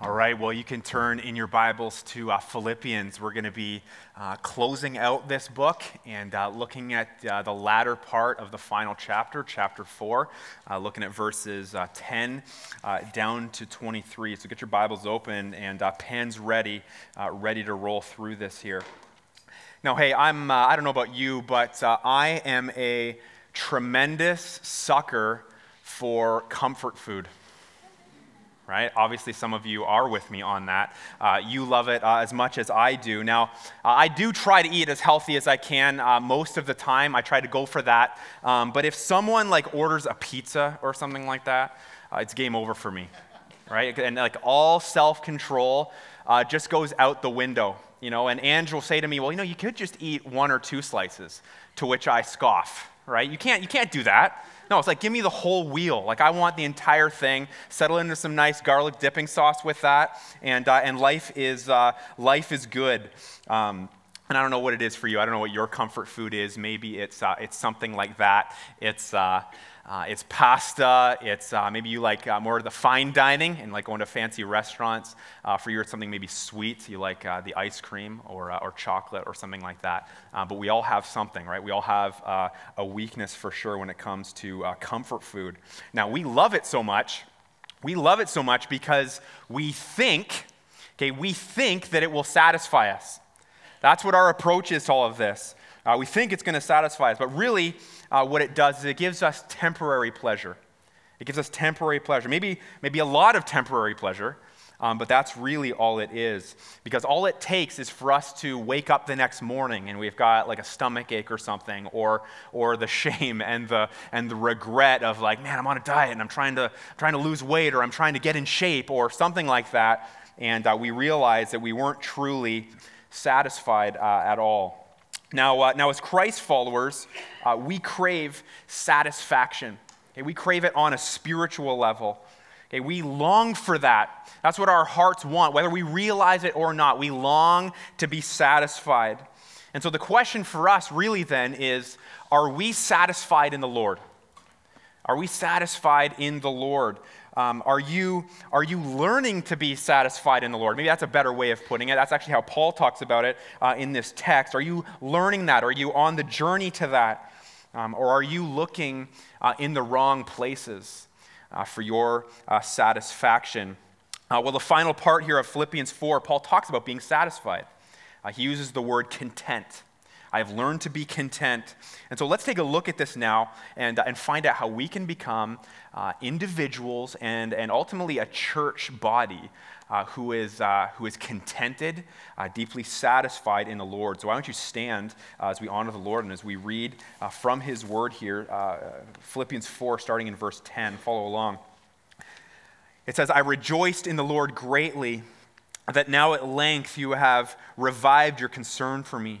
All right, well, you can turn in your Bibles to uh, Philippians. We're going to be uh, closing out this book and uh, looking at uh, the latter part of the final chapter, chapter 4, uh, looking at verses uh, 10 down to 23. So get your Bibles open and pens ready, ready to roll through this here. Now, hey, I'm, I don't know about you, but I am a tremendous sucker for comfort food right? Obviously, some of you are with me on that. Uh, you love it uh, as much as I do. Now, uh, I do try to eat as healthy as I can uh, most of the time. I try to go for that. Um, but if someone like orders a pizza or something like that, uh, it's game over for me, right? And like all self control uh, just goes out the window. You know, and Ange will say to me, "Well, you know, you could just eat one or two slices." To which I scoff, right? You can't, you can't do that. No, it's like, give me the whole wheel. Like, I want the entire thing. Settle into some nice garlic dipping sauce with that, and, uh, and life, is, uh, life is good. Um, and I don't know what it is for you. I don't know what your comfort food is. Maybe it's, uh, it's something like that. It's, uh, it's pasta. It's uh, maybe you like uh, more of the fine dining and like going to fancy restaurants. Uh, for you, it's something maybe sweet. You like uh, the ice cream or, uh, or chocolate or something like that. but we all have something, right? We all have a weakness for sure when it comes to comfort food. Now, we love it so much. We love it so much because we think, okay, we think that it will satisfy us. That's what our approach is to all of this. We think it's going to satisfy us, but really, uh, what it does is it gives us temporary pleasure. It gives us temporary pleasure, maybe, maybe a lot of temporary pleasure, um, but that's really all it is. Because all it takes is for us to wake up the next morning and we've got like a stomach ache or something, or, or the shame and the, and the regret of like, man, I'm on a diet and I'm trying to, trying to lose weight or I'm trying to get in shape or something like that. And uh, we realize that we weren't truly satisfied uh, at all. Now, uh, now as Christ followers, uh, we crave satisfaction. Okay? We crave it on a spiritual level. Okay? We long for that. That's what our hearts want, whether we realize it or not. We long to be satisfied. And so the question for us really then is are we satisfied in the Lord? Are we satisfied in the Lord? Um, are, you, are you learning to be satisfied in the Lord? Maybe that's a better way of putting it. That's actually how Paul talks about it uh, in this text. Are you learning that? Are you on the journey to that? Um, or are you looking uh, in the wrong places uh, for your uh, satisfaction? Uh, well, the final part here of Philippians 4, Paul talks about being satisfied. Uh, he uses the word content. I have learned to be content. And so let's take a look at this now and, uh, and find out how we can become uh, individuals and, and ultimately a church body uh, who, is, uh, who is contented, uh, deeply satisfied in the Lord. So why don't you stand uh, as we honor the Lord and as we read from his word here, Philippians 4, starting in verse 10. Follow along. It says, I rejoiced in the Lord greatly that now at length you have revived your concern for me.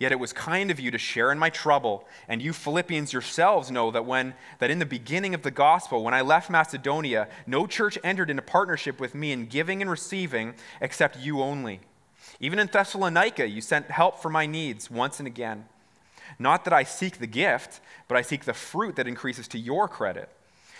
Yet it was kind of you to share in my trouble, and you Philippians yourselves know that when that in the beginning of the gospel, when I left Macedonia, no church entered into partnership with me in giving and receiving except you only. Even in Thessalonica, you sent help for my needs once and again. Not that I seek the gift, but I seek the fruit that increases to your credit.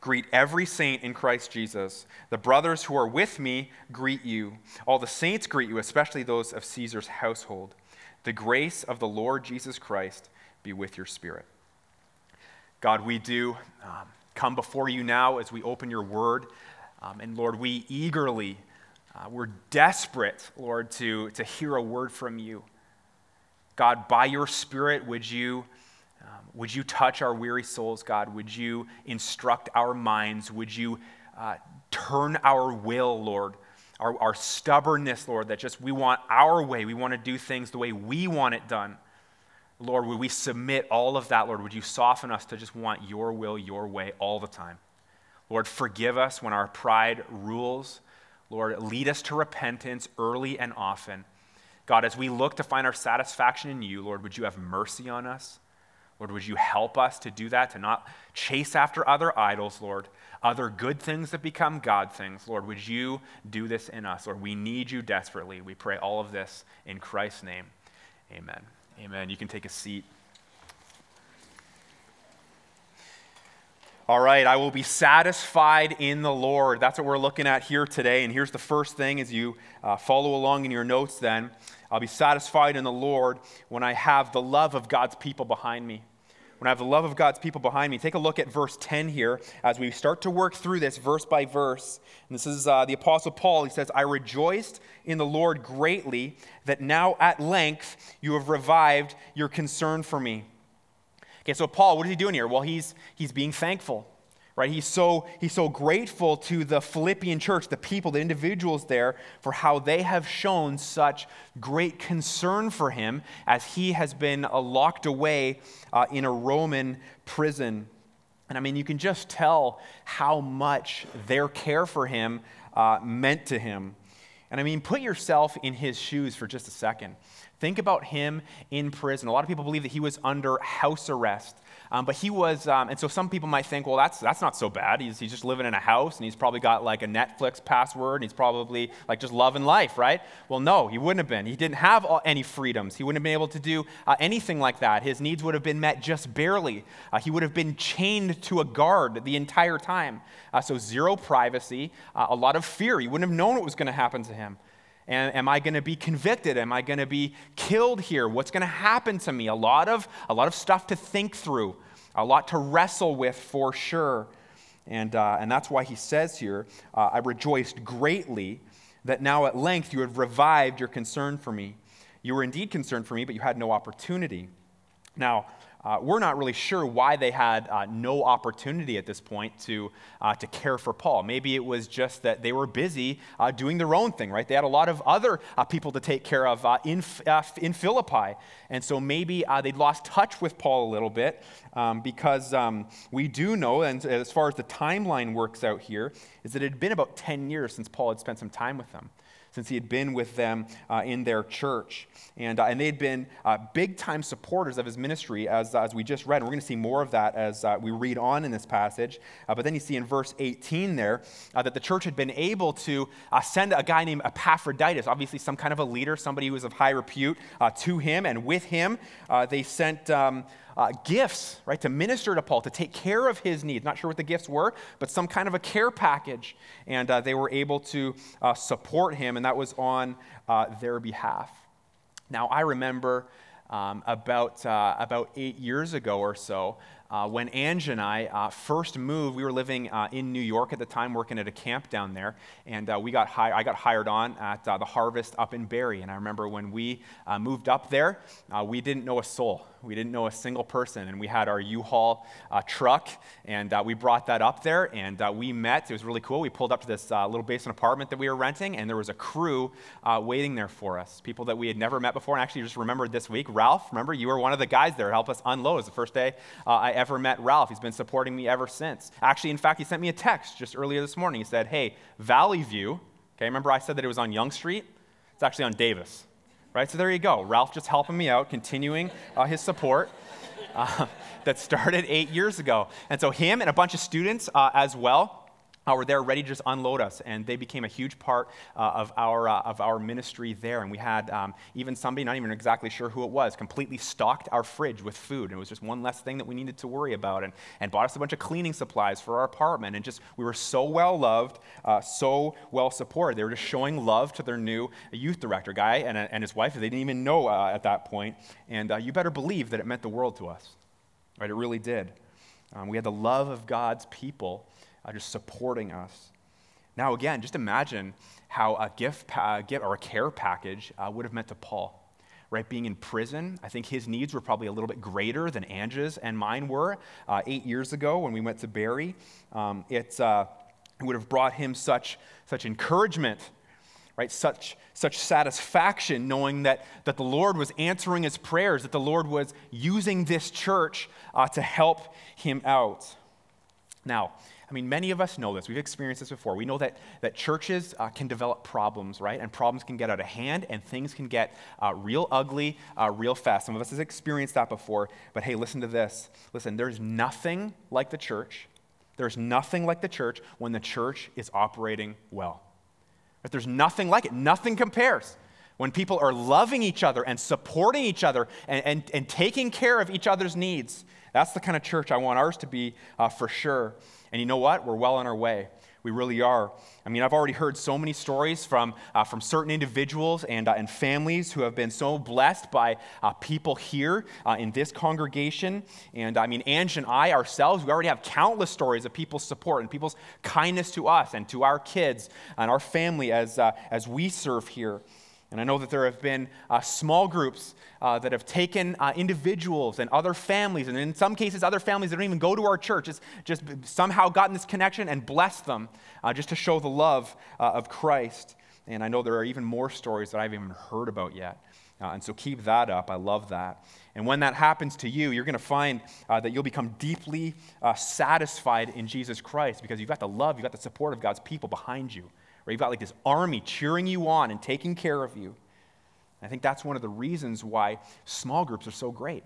Greet every saint in Christ Jesus. The brothers who are with me greet you. All the saints greet you, especially those of Caesar's household. The grace of the Lord Jesus Christ be with your spirit. God, we do um, come before you now as we open your word. Um, and Lord, we eagerly, uh, we're desperate, Lord, to, to hear a word from you. God, by your spirit, would you would you touch our weary souls, God? Would you instruct our minds? Would you uh, turn our will, Lord, our, our stubbornness, Lord, that just we want our way. We want to do things the way we want it done. Lord, would we submit all of that, Lord? Would you soften us to just want your will, your way all the time? Lord, forgive us when our pride rules. Lord, lead us to repentance early and often. God, as we look to find our satisfaction in you, Lord, would you have mercy on us? Lord, would you help us to do that, to not chase after other idols, Lord, other good things that become God things. Lord, would you do this in us? Lord, we need you desperately. We pray all of this in Christ's name. Amen. Amen. You can take a seat. All right, I will be satisfied in the Lord. That's what we're looking at here today. And here's the first thing as you uh, follow along in your notes then. I'll be satisfied in the Lord when I have the love of God's people behind me. When I have the love of God's people behind me. Take a look at verse 10 here as we start to work through this verse by verse. And this is uh, the Apostle Paul. He says, I rejoiced in the Lord greatly that now at length you have revived your concern for me. Okay, so Paul, what is he doing here? Well, he's, he's being thankful right? He's so, he's so grateful to the Philippian church, the people, the individuals there, for how they have shown such great concern for him as he has been uh, locked away uh, in a Roman prison. And I mean, you can just tell how much their care for him uh, meant to him. And I mean, put yourself in his shoes for just a second. Think about him in prison. A lot of people believe that he was under house arrest. Um, but he was, um, and so some people might think, well, that's, that's not so bad. He's, he's just living in a house and he's probably got like a Netflix password and he's probably like just loving life, right? Well, no, he wouldn't have been. He didn't have all, any freedoms. He wouldn't have been able to do uh, anything like that. His needs would have been met just barely. Uh, he would have been chained to a guard the entire time. Uh, so, zero privacy, uh, a lot of fear. He wouldn't have known what was going to happen to him. And am I going to be convicted? Am I going to be killed here? What's going to happen to me? A lot of a lot of stuff to think through, a lot to wrestle with for sure. And, uh, and that's why he says here, uh, I rejoiced greatly that now at length you have revived your concern for me. You were indeed concerned for me, but you had no opportunity. Now, uh, we're not really sure why they had uh, no opportunity at this point to, uh, to care for Paul. Maybe it was just that they were busy uh, doing their own thing, right? They had a lot of other uh, people to take care of uh, in, in Philippi. And so maybe they'd lost touch with Paul a little bit um, because um, we do know, and as far as the timeline works out here, is that it had been about 10 years since Paul had spent some time with them since he had been with them uh, in their church. And, uh, and they had been uh, big time supporters of his ministry, as, as we just read. And we're going to see more of that as uh, we read on in this passage. Uh, but then you see in verse 18 there uh, that the church had been able to send a guy named Epaphroditus, obviously some kind of a leader, somebody who was of high repute, to him. And with him, they sent. Um, uh, gifts, right, to minister to Paul, to take care of his needs. Not sure what the gifts were, but some kind of a care package. And uh, they were able to uh, support him, and that was on uh, their behalf. Now, I remember um, about, uh, about eight years ago or so, uh, when Ange and I uh, first moved, we were living uh, in New York at the time, working at a camp down there, and uh, we got hi- I got hired on at the Harvest up in Barrie. And I remember when we moved up there, we didn't know a soul. We didn't know a single person, and we had our U-Haul uh, truck, and uh, we brought that up there, and uh, we met. It was really cool. We pulled up to this little basement apartment that we were renting, and there was a crew waiting there for us, people that we had never met before. And actually, just remembered this week, Ralph. Remember, you were one of the guys there to help us unload. It was the first day I ever met Ralph. He's been supporting me ever since. Actually, in fact, he sent me a text just earlier this morning. He said, Hey, Valley View, okay, remember I said that it was on Yonge Street? It's actually on Davis, right? So there you go. Ralph just helping me out, continuing uh, his support. Uh, that started eight years ago. And so, him and a bunch of students uh, as well uh, were there ready to just unload us. And they became a huge part uh, of, our, uh, of our ministry there. And we had um, even somebody, not even exactly sure who it was, completely stocked our fridge with food. And it was just one less thing that we needed to worry about. And, and bought us a bunch of cleaning supplies for our apartment. And just, we were so well loved, uh, so well supported. They were just showing love to their new youth director guy and, and his wife. They didn't even know uh, at that point. And uh, you better believe that it meant the world to us. Right? It really did. Um, we had the love of God's people uh, just supporting us. Now, again, just imagine how a gift, pa- gift or a care package uh, would have meant to Paul. Right, being in prison, I think his needs were probably a little bit greater than Ange's and mine were uh, eight years ago when we went to Barrie. Um, uh, It would have brought him such, such encouragement, right? Such, such satisfaction knowing that, that the Lord was answering his prayers, that the Lord was using this church uh, to help him out. Now, I mean, many of us know this. We've experienced this before. We know that, that churches uh, can develop problems, right? And problems can get out of hand and things can get uh, real ugly uh, real fast. Some of us have experienced that before. But hey, listen to this. Listen, there's nothing like the church. There's nothing like the church when the church is operating well. There's nothing like it, nothing compares. When people are loving each other and supporting each other and, and, and taking care of each other's needs. That's the kind of church I want ours to be uh, for sure. And you know what? We're well on our way. We really are. I mean, I've already heard so many stories from, uh, from certain individuals and, uh, and families who have been so blessed by uh, people here uh, in this congregation. And I mean, Ange and I ourselves, we already have countless stories of people's support and people's kindness to us and to our kids and our family as, uh, as we serve here. And I know that there have been uh, small groups uh, that have taken uh, individuals and other families, and in some cases, other families that don't even go to our church, just, just somehow gotten this connection and blessed them uh, just to show the love uh, of Christ. And I know there are even more stories that I haven't even heard about yet. Uh, and so keep that up. I love that. And when that happens to you, you're going to find that you'll become deeply satisfied in Jesus Christ because you've got the love, you've got the support of God's people behind you where you've got like this army cheering you on and taking care of you. I think that's one of the reasons why small groups are so great.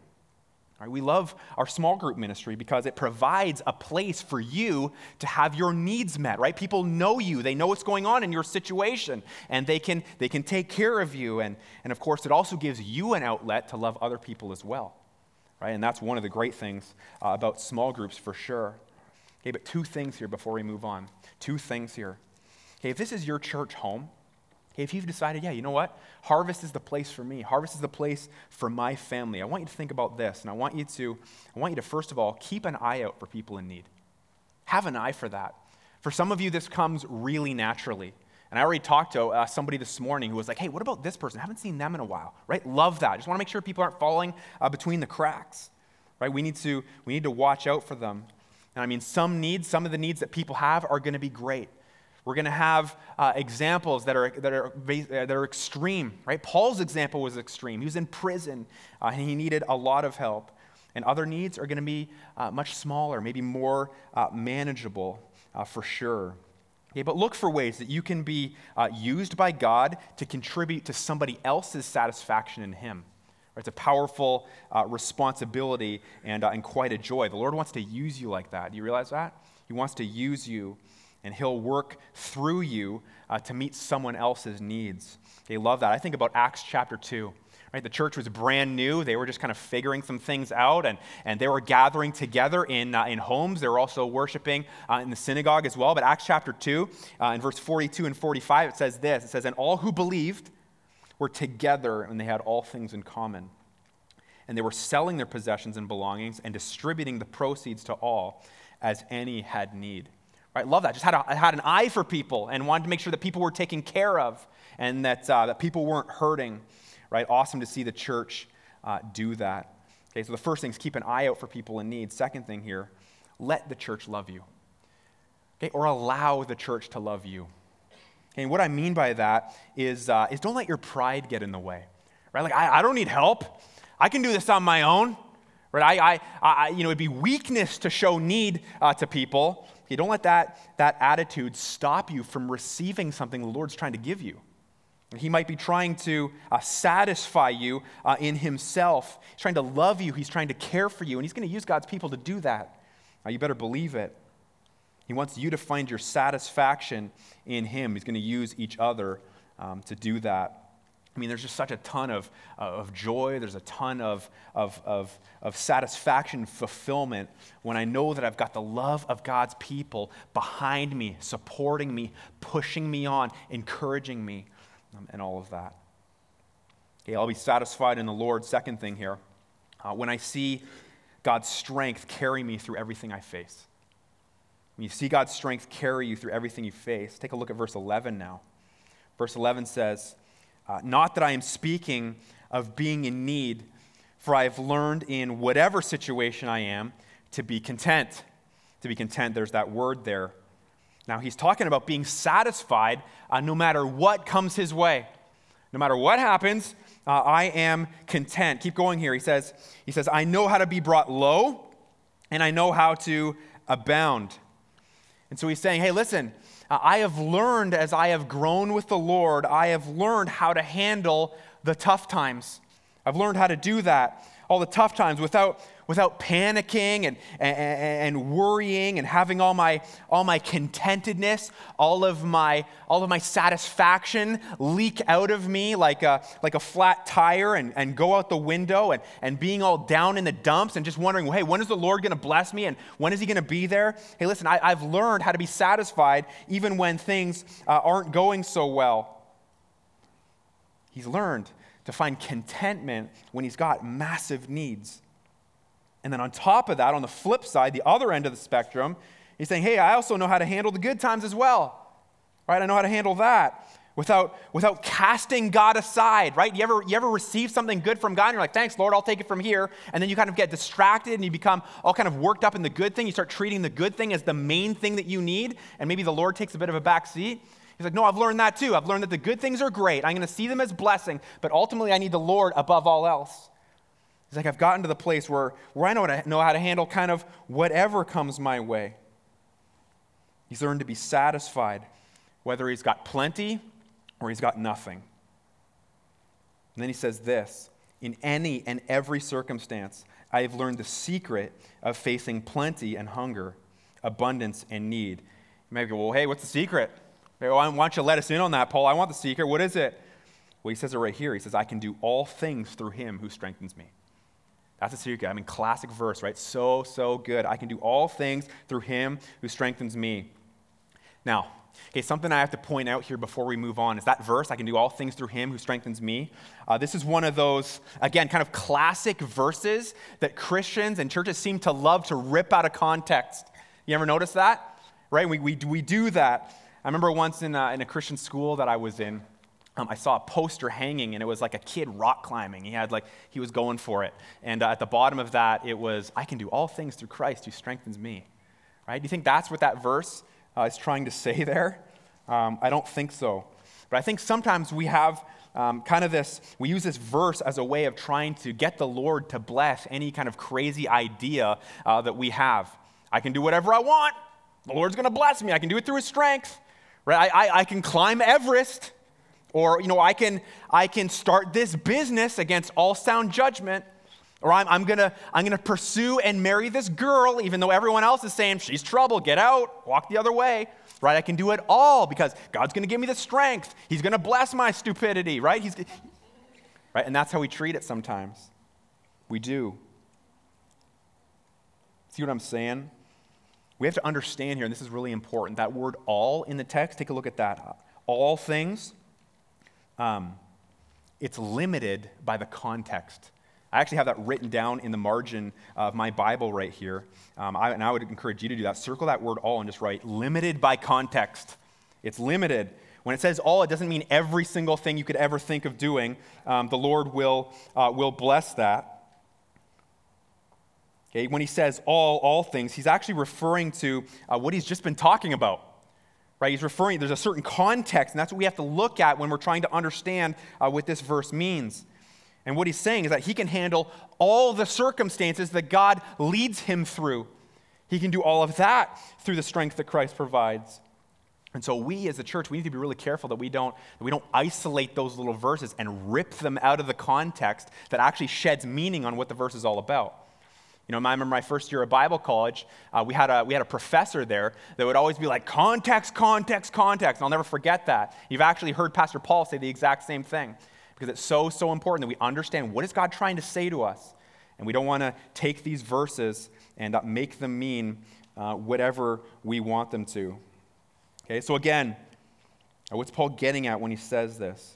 Right, we love our small group ministry because it provides a place for you to have your needs met, right? People know you, they know what's going on in your situation, and they can, they can take care of you. And, and of course, it also gives you an outlet to love other people as well, right? And that's one of the great things uh, about small groups for sure. Okay, but two things here before we move on. Two things here. Okay, if this is your church home, okay, if you've decided, yeah, you know what? Harvest is the place for me. Harvest is the place for my family. I want you to think about this, and I want you to, I want you to first of all keep an eye out for people in need. Have an eye for that. For some of you, this comes really naturally. And I already talked to uh, somebody this morning who was like, hey, what about this person? I haven't seen them in a while, right? Love that. Just want to make sure people aren't falling uh, between the cracks, right? We need, to, we need to watch out for them. And I mean, some needs, some of the needs that people have are going to be great. We're going to have uh, examples that are, that, are, that are extreme, right? Paul's example was extreme. He was in prison uh, and he needed a lot of help. And other needs are going to be uh, much smaller, maybe more uh, manageable uh, for sure. Okay, but look for ways that you can be uh, used by God to contribute to somebody else's satisfaction in Him. It's a powerful responsibility and, and quite a joy. The Lord wants to use you like that. Do you realize that? He wants to use you and he'll work through you uh, to meet someone else's needs. They love that. I think about Acts chapter 2. Right, the church was brand new. They were just kind of figuring some things out, and, and they were gathering together in, uh, in homes. They were also worshiping uh, in the synagogue as well. But Acts chapter 2, uh, in verse 42 and 45, it says this It says, And all who believed were together, and they had all things in common. And they were selling their possessions and belongings and distributing the proceeds to all as any had need. Right, love that. Just had, a, had an eye for people and wanted to make sure that people were taken care of and that, uh, that people weren't hurting. Right? Awesome to see the church uh, do that. Okay, so the first thing is keep an eye out for people in need. Second thing here, let the church love you. Okay, or allow the church to love you. Okay, and what I mean by that is, uh, is don't let your pride get in the way. Right? Like, I, I don't need help. I can do this on my own. Right? I, I, I, you know, it'd be weakness to show need uh, to people. Okay, don't let that, that attitude stop you from receiving something the Lord's trying to give you. He might be trying to uh, satisfy you uh, in Himself. He's trying to love you. He's trying to care for you. And He's going to use God's people to do that. Uh, you better believe it. He wants you to find your satisfaction in Him. He's going to use each other um, to do that. I mean, there's just such a ton of, uh, of joy. There's a ton of, of, of, of satisfaction, fulfillment when I know that I've got the love of God's people behind me, supporting me, pushing me on, encouraging me, um, and all of that. Okay, I'll be satisfied in the Lord. Second thing here, uh, when I see God's strength carry me through everything I face. When you see God's strength carry you through everything you face, take a look at verse 11 now. Verse 11 says, uh, not that I am speaking of being in need, for I have learned in whatever situation I am to be content. To be content, there's that word there. Now, he's talking about being satisfied uh, no matter what comes his way. No matter what happens, uh, I am content. Keep going here. He says, he says, I know how to be brought low, and I know how to abound. And so he's saying, hey, listen, Uh, I have learned as I have grown with the Lord, I have learned how to handle the tough times. I've learned how to do that, all the tough times, without, without panicking and, and, and, worrying and having all my, all my contentedness, all of my, all of my satisfaction leak out of me like a, like a flat tire and, and go out the window and, and being all down in the dumps and just wondering, hey, when is the Lord going to bless me and when is He going to be there? Hey, listen, I, have learned how to be satisfied even when things uh, aren't going so well. He's learned to find contentment when he's got massive needs. And then on top of that, on the flip side, the other end of the spectrum, he's saying, hey, I also know how to handle the good times as well. Right? I know how to handle that without, without casting God aside, right? You ever, you ever receive something good from God and you're like, thanks, Lord, I'll take it from here. And then you kind of get distracted and you become all kind of worked up in the good thing. You start treating the good thing as the main thing that you need. And maybe the Lord takes a bit of a back seat. He's like, no, I've learned that too. I've learned that the good things are great. I'm going to see them as blessing, but ultimately I need the Lord above all else. He's like, I've gotten to the place where, where I know, to, know how to handle kind of whatever comes my way. He's learned to be satisfied, whether he's got plenty or he's got nothing. And then he says this In any and every circumstance, I have learned the secret of facing plenty and hunger, abundance and need. You might go, well, hey, what's the secret? Why don't you let us in on that, Paul? I want the secret. What is it? Well, he says it right here. He says, I can do all things through him who strengthens me. That's a secret. I mean, classic verse, right? So, so good. I can do all things through him who strengthens me. Now, okay, something I have to point out here before we move on is that verse, I can do all things through him who strengthens me. Uh, this is one of those, again, kind of classic verses that Christians and churches seem to love to rip out of context. You ever notice that? Right? We, we, we do that. I remember once in a, in a Christian school that I was in, um, I saw a poster hanging, and it was like a kid rock climbing. He had like he was going for it, and uh, at the bottom of that, it was, "I can do all things through Christ who strengthens me." Right? Do you think that's what that verse uh, is trying to say there? Um, I don't think so. But I think sometimes we have um, kind of this, we use this verse as a way of trying to get the Lord to bless any kind of crazy idea uh, that we have. I can do whatever I want. The Lord's going to bless me. I can do it through His strength. Right? I, I, I can climb Everest. Or, you know, I can, I can start this business against all sound judgment. Or I'm, I'm to I'm gonna pursue and marry this girl, even though everyone else is saying, she's trouble, get out, walk the other way. Right? I can do it all because God's to give me the strength. He's to bless my stupidity, right? He's, right? And that's how we treat it sometimes. We do. See what I'm saying? We have to understand here, and this is really important, that word all in the text, take a look at that. All things um, it's limited by the context. I actually have that written down in the margin of my Bible right here. Um, I, and I would encourage you to do that. Circle that word all and just write limited by context. It's limited. When it says all, it doesn't mean every single thing you could ever think of doing. Um, the Lord will, uh, will bless that. Okay, when he says all, all things, he's actually referring to uh, what he's just been talking about right? He's referring, there's a certain context, and that's what we have to look at when we're trying to understand uh, what this verse means. And what he's saying is that he can handle all the circumstances that God leads him through. He can do all of that through the strength that Christ provides. And so we as a church, we need to be really careful that we don't, that we don't isolate those little verses and rip them out of the context that actually sheds meaning on what the verse is all about. You know, I remember my first year at Bible college, uh, we, had a, we had a professor there that would always be like, context, context, context. And I'll never forget that. You've actually heard Pastor Paul say the exact same thing because it's so, so important that we understand what is God trying to say to us. And we don't want to take these verses and uh, make them mean uh, whatever we want them to. Okay, so again, what's Paul getting at when he says this?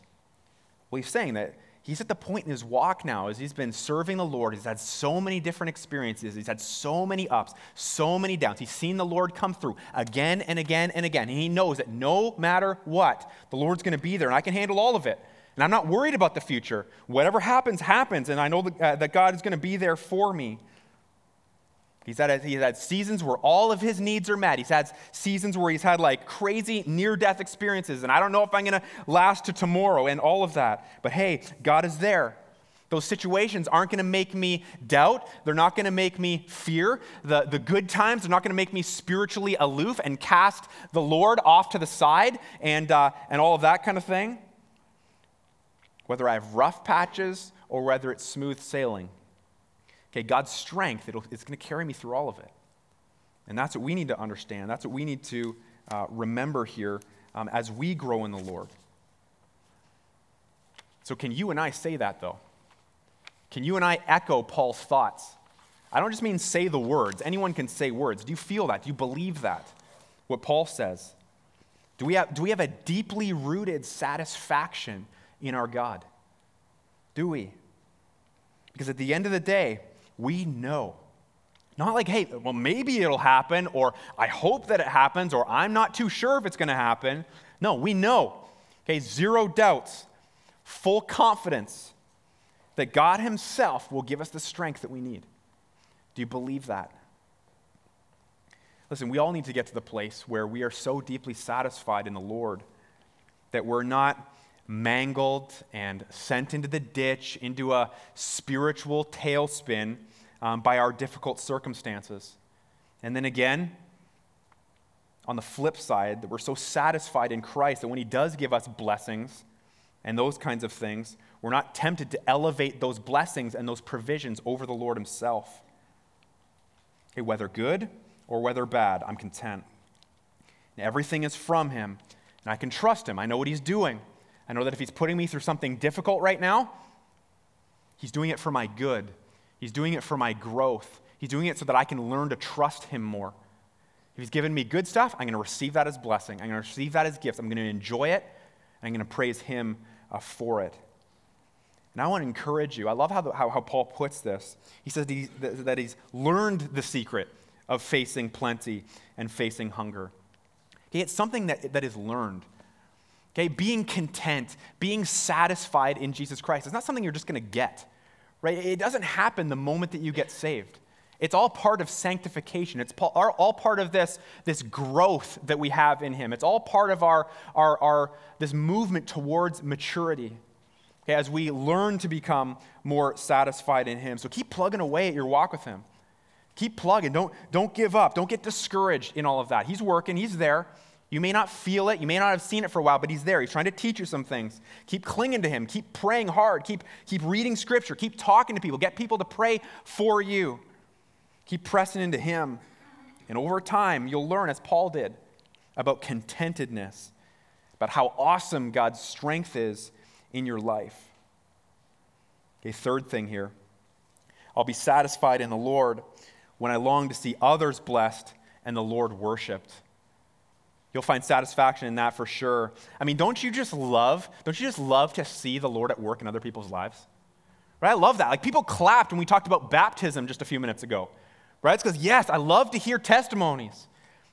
Well, he's saying that he's at the point in his walk now as he's been serving the Lord. He's had so many different experiences. He's had so many ups, so many downs. He's seen the Lord come through again and again and again. And he knows that no matter what, the Lord's going to be there and I can handle all of it. And I'm not worried about the future. Whatever happens, happens. And I know that, uh, that God is going to be there for me. He's had, he's had seasons where all of his needs are met. He's had seasons where he's had like crazy near death experiences, and I don't know if I'm going to last to tomorrow and all of that. But hey, God is there. Those situations aren't going to make me doubt. They're not going to make me fear. The, the good times are not going to make me spiritually aloof and cast the Lord off to the side and, uh, and all of that kind of thing. Whether I have rough patches or whether it's smooth sailing. Okay, God's strength, it's going to carry me through all of it. And that's what we need to understand. That's what we need to uh, remember here um, as we grow in the Lord. So, can you and I say that, though? Can you and I echo Paul's thoughts? I don't just mean say the words. Anyone can say words. Do you feel that? Do you believe that? What Paul says? Do we have, do we have a deeply rooted satisfaction in our God? Do we? Because at the end of the day, we know. Not like, hey, well, maybe it'll happen, or I hope that it happens, or I'm not too sure if it's going to happen. No, we know. Okay, zero doubts, full confidence that God Himself will give us the strength that we need. Do you believe that? Listen, we all need to get to the place where we are so deeply satisfied in the Lord that we're not mangled and sent into the ditch, into a spiritual tailspin um, by our difficult circumstances. And then again, on the flip side, that we're so satisfied in Christ that when He does give us blessings and those kinds of things, we're not tempted to elevate those blessings and those provisions over the Lord Himself. Okay, whether good or whether bad, I'm content. And everything is from Him, and I can trust Him. I know what He's doing. I know that if He's putting me through something difficult right now, He's doing it for my good. He's doing it for my growth. He's doing it so that I can learn to trust Him more. If He's given me good stuff, I'm going to receive that as blessing. I'm going to receive that as gifts. I'm going to enjoy it, and I'm going to praise Him uh, for it. And I want to encourage you. I love how, the, how, how, Paul puts this. He says that, that he's learned the secret of facing plenty and facing hunger. Okay, it's something that, that is learned. Okay, being content, being satisfied in Jesus Christ, it's not something you're just going to get, right? It doesn't happen the moment that you get saved. It's all part of sanctification. It's all part of this, this growth that we have in Him. It's all part of our, our, our, this movement towards maturity okay, as we learn to become more satisfied in Him. So keep plugging away at your walk with Him. Keep plugging. Don't, don't give up. Don't get discouraged in all of that. He's working, He's there. You may not feel it, you may not have seen it for a while, but He's there. He's trying to teach you some things. Keep clinging to Him, keep praying hard, keep, keep reading Scripture, keep talking to people, get people to pray for you. Keep pressing into Him. And over time, you'll learn, as Paul did, about contentedness, about how awesome God's strength is in your life. Okay, third thing here I'll be satisfied in the Lord when I long to see others blessed and the Lord worshiped. You'll find satisfaction in that for sure. I mean, don't you just love, don't you just love to see the Lord at work in other people's lives? Right? I love that. Like people clapped when we talked about baptism just a few minutes ago. Right? It's because, yes, I love to hear testimonies.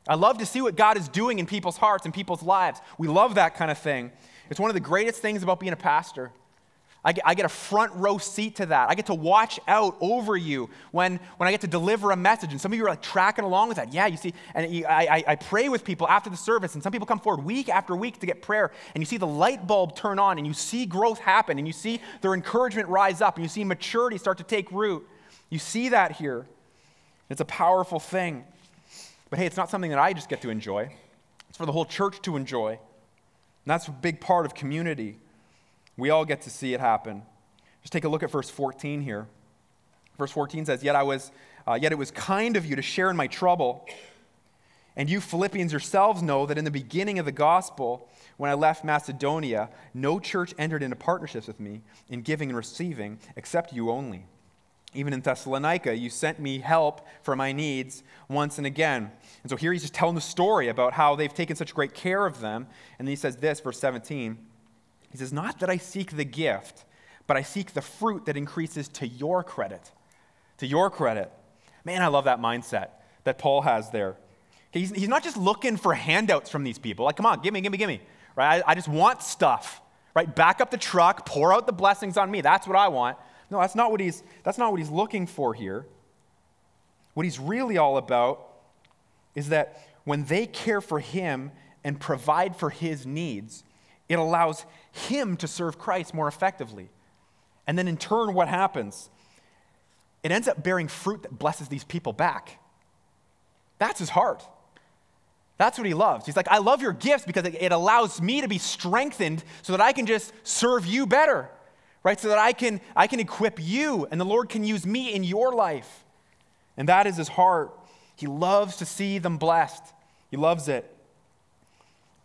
I love to see what God is doing in people's hearts and people's lives. We love that kind of thing. It's one of the greatest things about being a pastor. I get, I get, a front row seat to that. I get to watch out over you when, when I get to deliver a message. And some of you are like tracking along with that. Yeah, you see, and I, I, I pray with people after the service, and some people come forward week after week to get prayer, and you see the light bulb turn on, and you see growth happen, and you see their encouragement rise up, and you see maturity start to take root. You see that here. It's a powerful thing. But hey, it's not something that I just get to enjoy, it's for the whole church to enjoy. And that's a big part of community. We all get to see it happen. Just take a look at verse 14 here. Verse 14 says, Yet, I was, uh, yet it was kind of you to share in my trouble. And you Philippians yourselves know that in the beginning of the gospel, when I left Macedonia, no church entered into partnerships with me in giving and receiving except you only. Even in Thessalonica, you sent me help for my needs once and again. And so here he's just telling the story about how they've taken such great care of them. And then he says this, verse 17 he says, Not that I seek the gift, but I seek the fruit that increases to your credit. To your credit. Man, I love that mindset that Paul has there. He's, he's not just looking for handouts from these people. Like, come on, give me, give me, give me. Right? I, I just want stuff. Right? Back up the truck, pour out the blessings on me. That's what I want. No, that's not what he's, that's not what he's looking for here. What he's really all about is that when they care for him and provide for his needs, it allows him to serve Christ more effectively. And then in turn, what happens? It ends up bearing fruit that blesses these people back. That's his heart. That's what he loves. He's like, I love your gifts because it allows me to be strengthened so that I can just serve you better, right? So that I can, I can equip you and the Lord can use me in your life. And that is his heart. He loves to see them blessed, he loves it.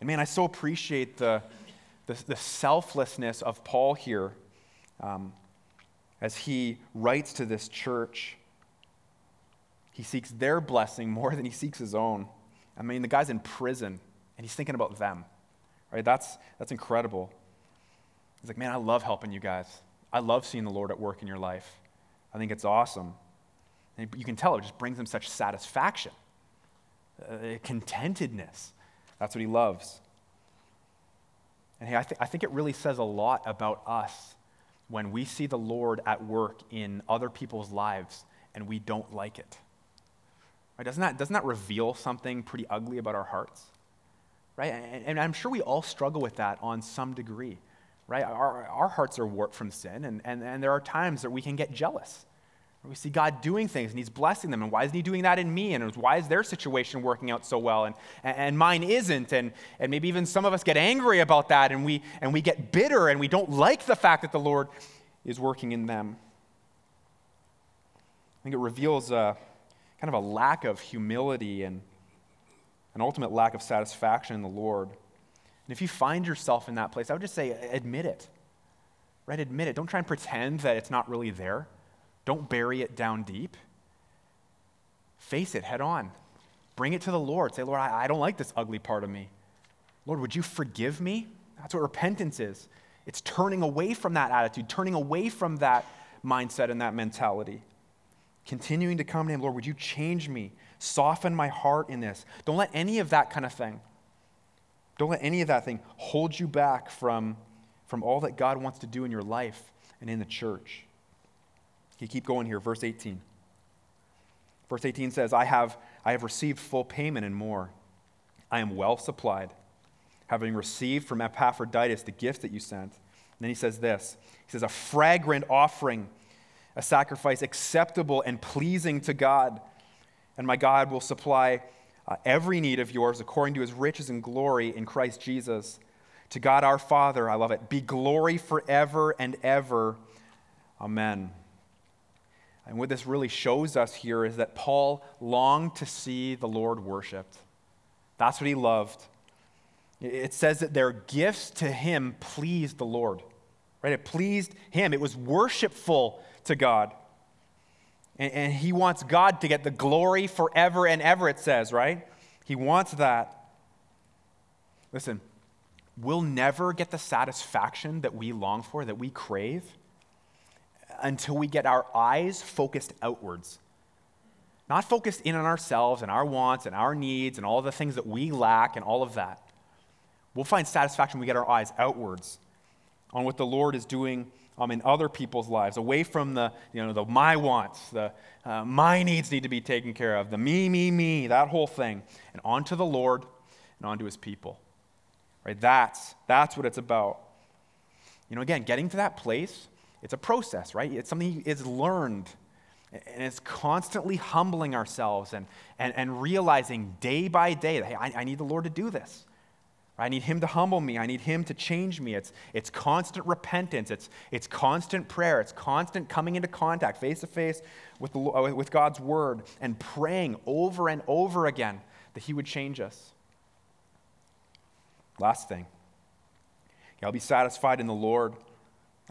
And man, I so appreciate the, the, the selflessness of Paul here um, as he writes to this church. He seeks their blessing more than he seeks his own. I mean, the guy's in prison and he's thinking about them. Right? That's, that's incredible. He's like, man, I love helping you guys. I love seeing the Lord at work in your life. I think it's awesome. And you can tell it just brings him such satisfaction, uh, contentedness. That's what he loves. And hey, I, th- I think it really says a lot about us when we see the Lord at work in other people's lives and we don't like it. Right? Doesn't, that, doesn't that reveal something pretty ugly about our hearts? Right? And, and I'm sure we all struggle with that on some degree. Right? Our, our hearts are warped from sin, and, and, and there are times that we can get jealous. We see God doing things and He's blessing them. And why isn't He doing that in me? And why is their situation working out so well and, and mine isn't? And, and maybe even some of us get angry about that and we, and we get bitter and we don't like the fact that the Lord is working in them. I think it reveals a, kind of a lack of humility and an ultimate lack of satisfaction in the Lord. And if you find yourself in that place, I would just say admit it. Right? Admit it. Don't try and pretend that it's not really there. Don't bury it down deep. Face it head on. Bring it to the Lord. Say, Lord, I, I don't like this ugly part of me. Lord, would you forgive me? That's what repentance is. It's turning away from that attitude, turning away from that mindset and that mentality. Continuing to come to Him, Lord, would you change me? Soften my heart in this. Don't let any of that kind of thing, don't let any of that thing hold you back from, from all that God wants to do in your life and in the church. You keep going here, verse 18. Verse 18 says, I have, I have received full payment and more. I am well supplied, having received from Epaphroditus the gift that you sent. And then he says this He says, A fragrant offering, a sacrifice acceptable and pleasing to God. And my God will supply uh, every need of yours according to his riches and glory in Christ Jesus. To God our Father, I love it, be glory forever and ever. Amen. And what this really shows us here is that Paul longed to see the Lord worshiped. That's what he loved. It says that their gifts to him pleased the Lord. Right? It pleased him. It was worshipful to God. And, and he wants God to get the glory forever and ever, it says, right? He wants that. Listen, we'll never get the satisfaction that we long for, that we crave until we get our eyes focused outwards. Not focused in on ourselves and our wants and our needs and all the things that we lack and all of that. We'll find satisfaction when we get our eyes outwards on what the Lord is doing um, in other people's lives, away from the, you know, the my wants, the uh, my needs need to be taken care of, the me, me, me, that whole thing, and onto the Lord and onto his people. Right? That's, that's what it's about. You know, again, getting to that place it's a process, right? It's something is learned. And it's constantly humbling ourselves and, and, and realizing day by day that, hey, I, I need the Lord to do this. I need Him to humble me. I need Him to change me. It's, it's constant repentance. It's, it's constant prayer. It's constant coming into contact face to face with, the, uh, with God's Word and praying over and over again that He would change us. Last thing I'll be satisfied in the Lord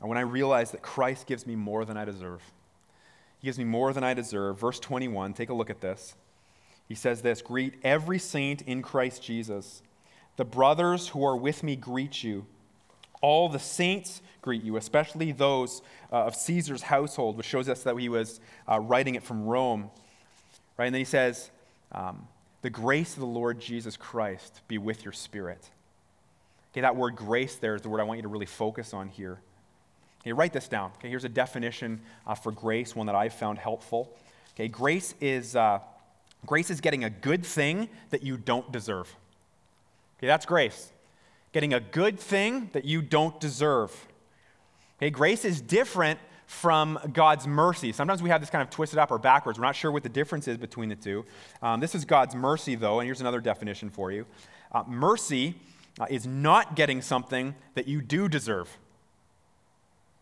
when I realize that Christ gives me more than I deserve. He gives me more than I deserve. Verse 21, take a look at this. He says this Greet every saint in Christ Jesus. The brothers who are with me greet you. All the saints greet you, especially those uh, of Caesar's household, which shows us that he was uh, writing it from Rome. Right? And then he says, um, The grace of the Lord Jesus Christ be with your spirit. Okay, that word grace there is the word I want you to really focus on here. Okay, write this down. Okay, here's a definition uh, for grace, one that I've found helpful. Okay, grace is, uh, grace is getting a good thing that you don't deserve. Okay, that's grace. Getting a good thing that you don't deserve. Okay, grace is different from God's mercy. Sometimes we have this kind of twisted up or backwards. We're not sure what the difference is between the two. Um, this is God's mercy, though, and here's another definition for you. Uh, mercy uh, is not getting something that you do deserve.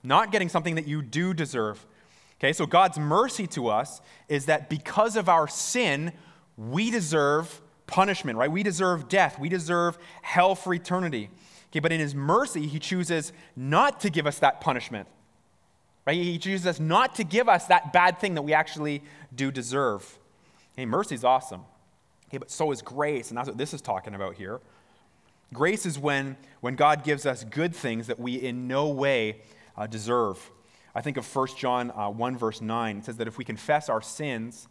Not getting something that you do deserve. Okay, so God's mercy to us is that because of our sin, we deserve punishment, right? We deserve death. We deserve hell for eternity. Okay, but in his mercy, he chooses not to give us that punishment. Right? He chooses us not to give us that bad thing that we actually do deserve. Hey, mercy is awesome. Okay, but so is grace, and that's what this is talking about here. Grace is when, when God gives us good things that we in no way uh, deserve. I think of 1 John uh, 1, verse 9. It says that if we confess our sins,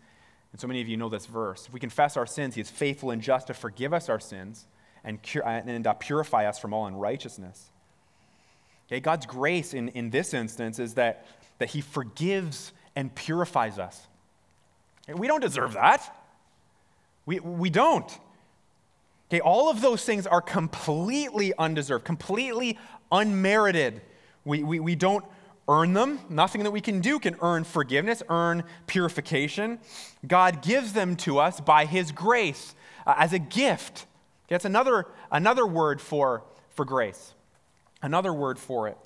and so many of you know this verse, if we confess our sins, he is faithful and just to forgive us our sins and, cure, and uh, purify us from all unrighteousness. Okay, God's grace in, in this instance is that, that he forgives and purifies us. We don't deserve that. We, we don't. Okay, all of those things are completely undeserved, completely unmerited. We, we, we don't earn them. Nothing that we can do can earn forgiveness, earn purification. God gives them to us by His grace uh, as a gift. That's another, another word for, for grace, another word for it.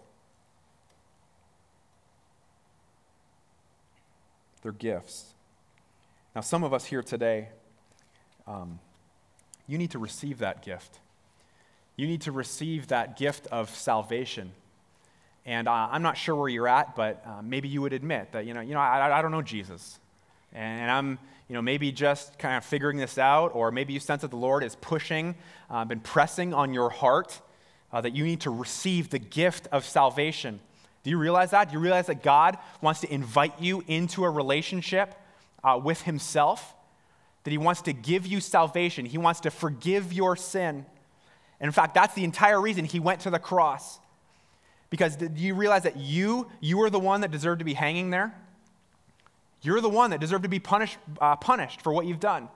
They're gifts. Now, some of us here today, um, you need to receive that gift. You need to receive that gift of salvation. And uh, I'm not sure where you're at, but uh, maybe you would admit that, you know, you know I, I don't know Jesus. And I'm, you know, maybe just kind of figuring this out, or maybe you sense that the Lord is pushing, uh, been pressing on your heart uh, that you need to receive the gift of salvation. Do you realize that? Do you realize that God wants to invite you into a relationship uh, with Himself? That He wants to give you salvation, He wants to forgive your sin. And in fact, that's the entire reason He went to the cross. Because do you realize that you, you are the one that deserved to be hanging there? You're the one that deserved to be punished, uh, punished for what you've done.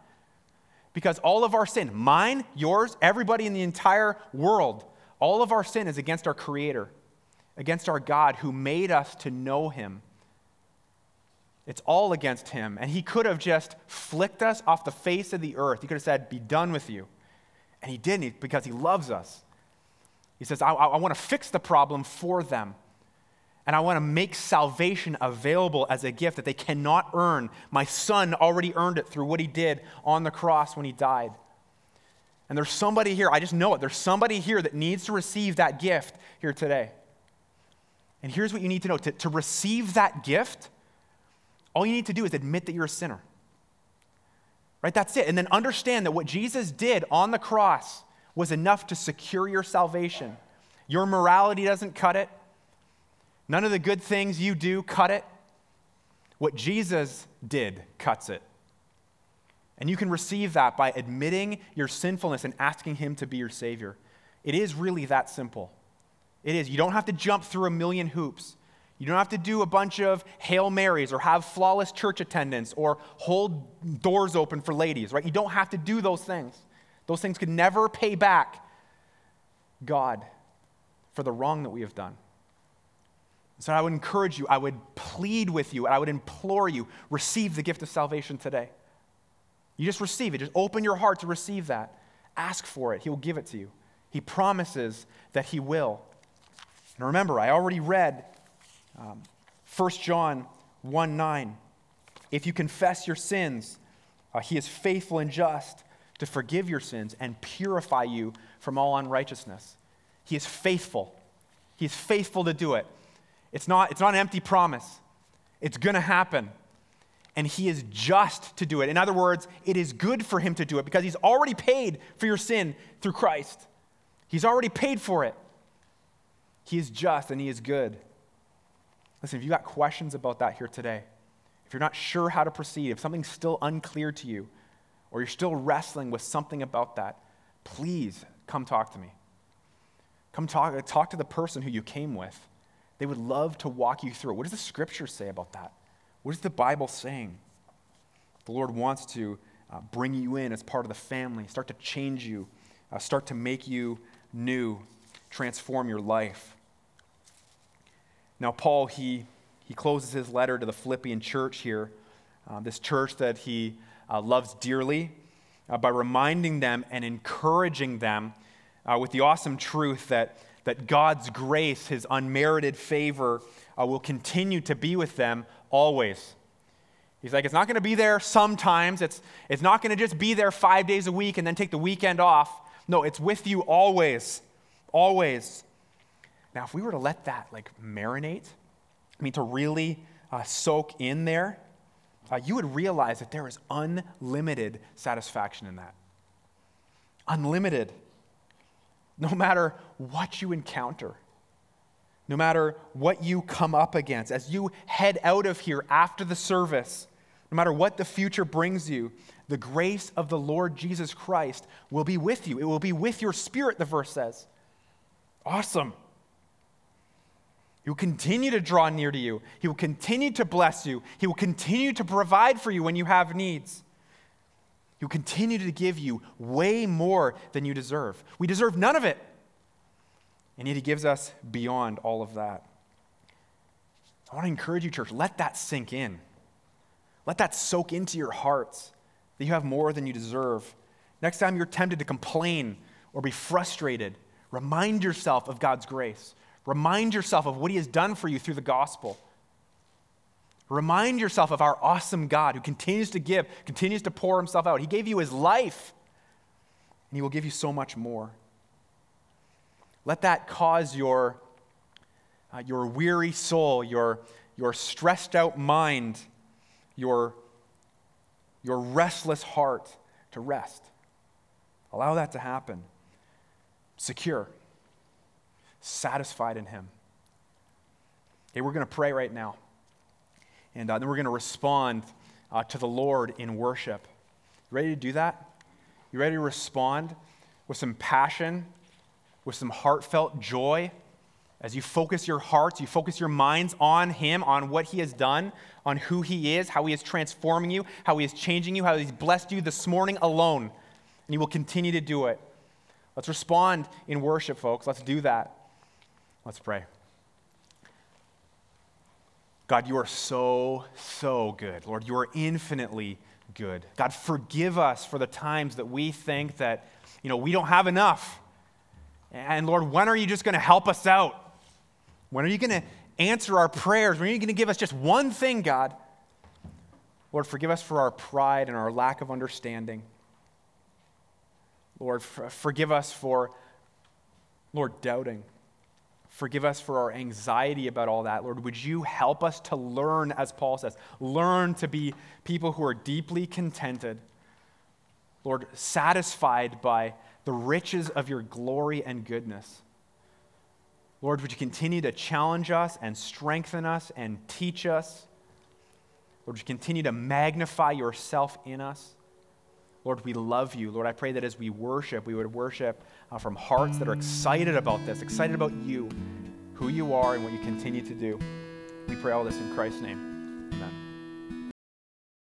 Because all of our sin, mine, yours, everybody in the entire world, all of our sin is against our Creator, against our God who made us to know Him. It's all against Him. And He could have just flicked us off the face of the earth. He could have said, Be done with you. And He didn't because He loves us. He says, I, I want to fix the problem for them. And I want to make salvation available as a gift that they cannot earn. My son already earned it through what he did on the cross when he died. And there's somebody here, I just know it, there's somebody here that needs to receive that gift here today. And here's what you need to know to, to receive that gift, all you need to do is admit that you're a sinner. Right? That's it. And then understand that what Jesus did on the cross was enough to secure your salvation. Your morality doesn't cut it. None of the good things you do cut it. What Jesus did cuts it. And you can receive that by admitting your sinfulness and asking Him to be your Savior. It is really that simple. It is. You don't have to jump through a million hoops. You don't have to do a bunch of Hail Marys or have flawless church attendance or hold doors open for ladies, right? You don't have to do those things. Those things could never pay back God for the wrong that we have done. So I would encourage you, I would plead with you, I would implore you, receive the gift of salvation today. You just receive it. Just open your heart to receive that. Ask for it. He will give it to you. He promises that He will. And remember, I already read um, 1 John 1 9. If you confess your sins, uh, He is faithful and just to forgive your sins and purify you from all unrighteousness. He is faithful. He is faithful to do it. It's not, it's not an empty promise, it's going to happen. And he is just to do it. In other words, it is good for him to do it because he's already paid for your sin through Christ. He's already paid for it. He is just and he is good. Listen, if you've got questions about that here today, if you're not sure how to proceed, if something's still unclear to you, or you're still wrestling with something about that, please come talk to me. Come talk, talk to the person who you came with. They would love to walk you through. What does the scripture say about that? What is the Bible saying? The Lord wants to uh, bring you in as part of the family, start to change you, uh, start to make you new, transform your life. Now, Paul, he, he closes his letter to the Philippian church here, uh, this church that he uh, loves dearly, uh, by reminding them and encouraging them uh, with the awesome truth that, that God's grace, his unmerited favor, uh, will continue to be with them always. He's like, it's not going to be there sometimes. It's, it's not going to just be there five days a week and then take the weekend off. No, it's with you always. Always. Now, if we were to let that like marinate, I mean, to really uh, soak in there, uh, you would realize that there is unlimited satisfaction in that. Unlimited. No matter what you encounter, no matter what you come up against, as you head out of here after the service, no matter what the future brings you, the grace of the Lord Jesus Christ will be with you. It will be with your spirit, the verse says. Awesome. He will continue to draw near to you. He will continue to bless you. He will continue to provide for you when you have needs. He will continue to give you way more than you deserve. We deserve none of it. And yet, He gives us beyond all of that. I want to encourage you, church, let that sink in. Let that soak into your hearts that you have more than you deserve. Next time you're tempted to complain or be frustrated, remind yourself of God's grace. Remind yourself of what He has done for you through the gospel. Remind yourself of our awesome God who continues to give, continues to pour Himself out. He gave you His life, and He will give you so much more. Let that cause your, uh, your weary soul, your, your stressed out mind, your, your restless heart to rest. Allow that to happen. Secure, satisfied in Him. Okay, we're going to pray right now. And uh, then we're going to respond uh, to the Lord in worship. You ready to do that? You ready to respond with some passion, with some heartfelt joy? As you focus your hearts, you focus your minds on Him, on what He has done, on who He is, how He is transforming you, how He is changing you, how He's blessed you this morning alone. And He will continue to do it. Let's respond in worship, folks. Let's do that. Let's pray. God, you are so, so good. Lord, you are infinitely good. God, forgive us for the times that we think that, you know, we don't have enough. And Lord, when are you just going to help us out? When are you going to answer our prayers? When are you going to give us just one thing, God? Lord, forgive us for our pride and our lack of understanding. Lord, forgive us for, Lord, doubting. Forgive us for our anxiety about all that. Lord, would you help us to learn, as Paul says, learn to be people who are deeply contented, Lord, satisfied by the riches of your glory and goodness. Lord, would you continue to challenge us and strengthen us and teach us? Lord, would you continue to magnify yourself in us? Lord, we love you. Lord, I pray that as we worship, we would worship uh, from hearts that are excited about this, excited about you, who you are, and what you continue to do. We pray all this in Christ's name. Amen.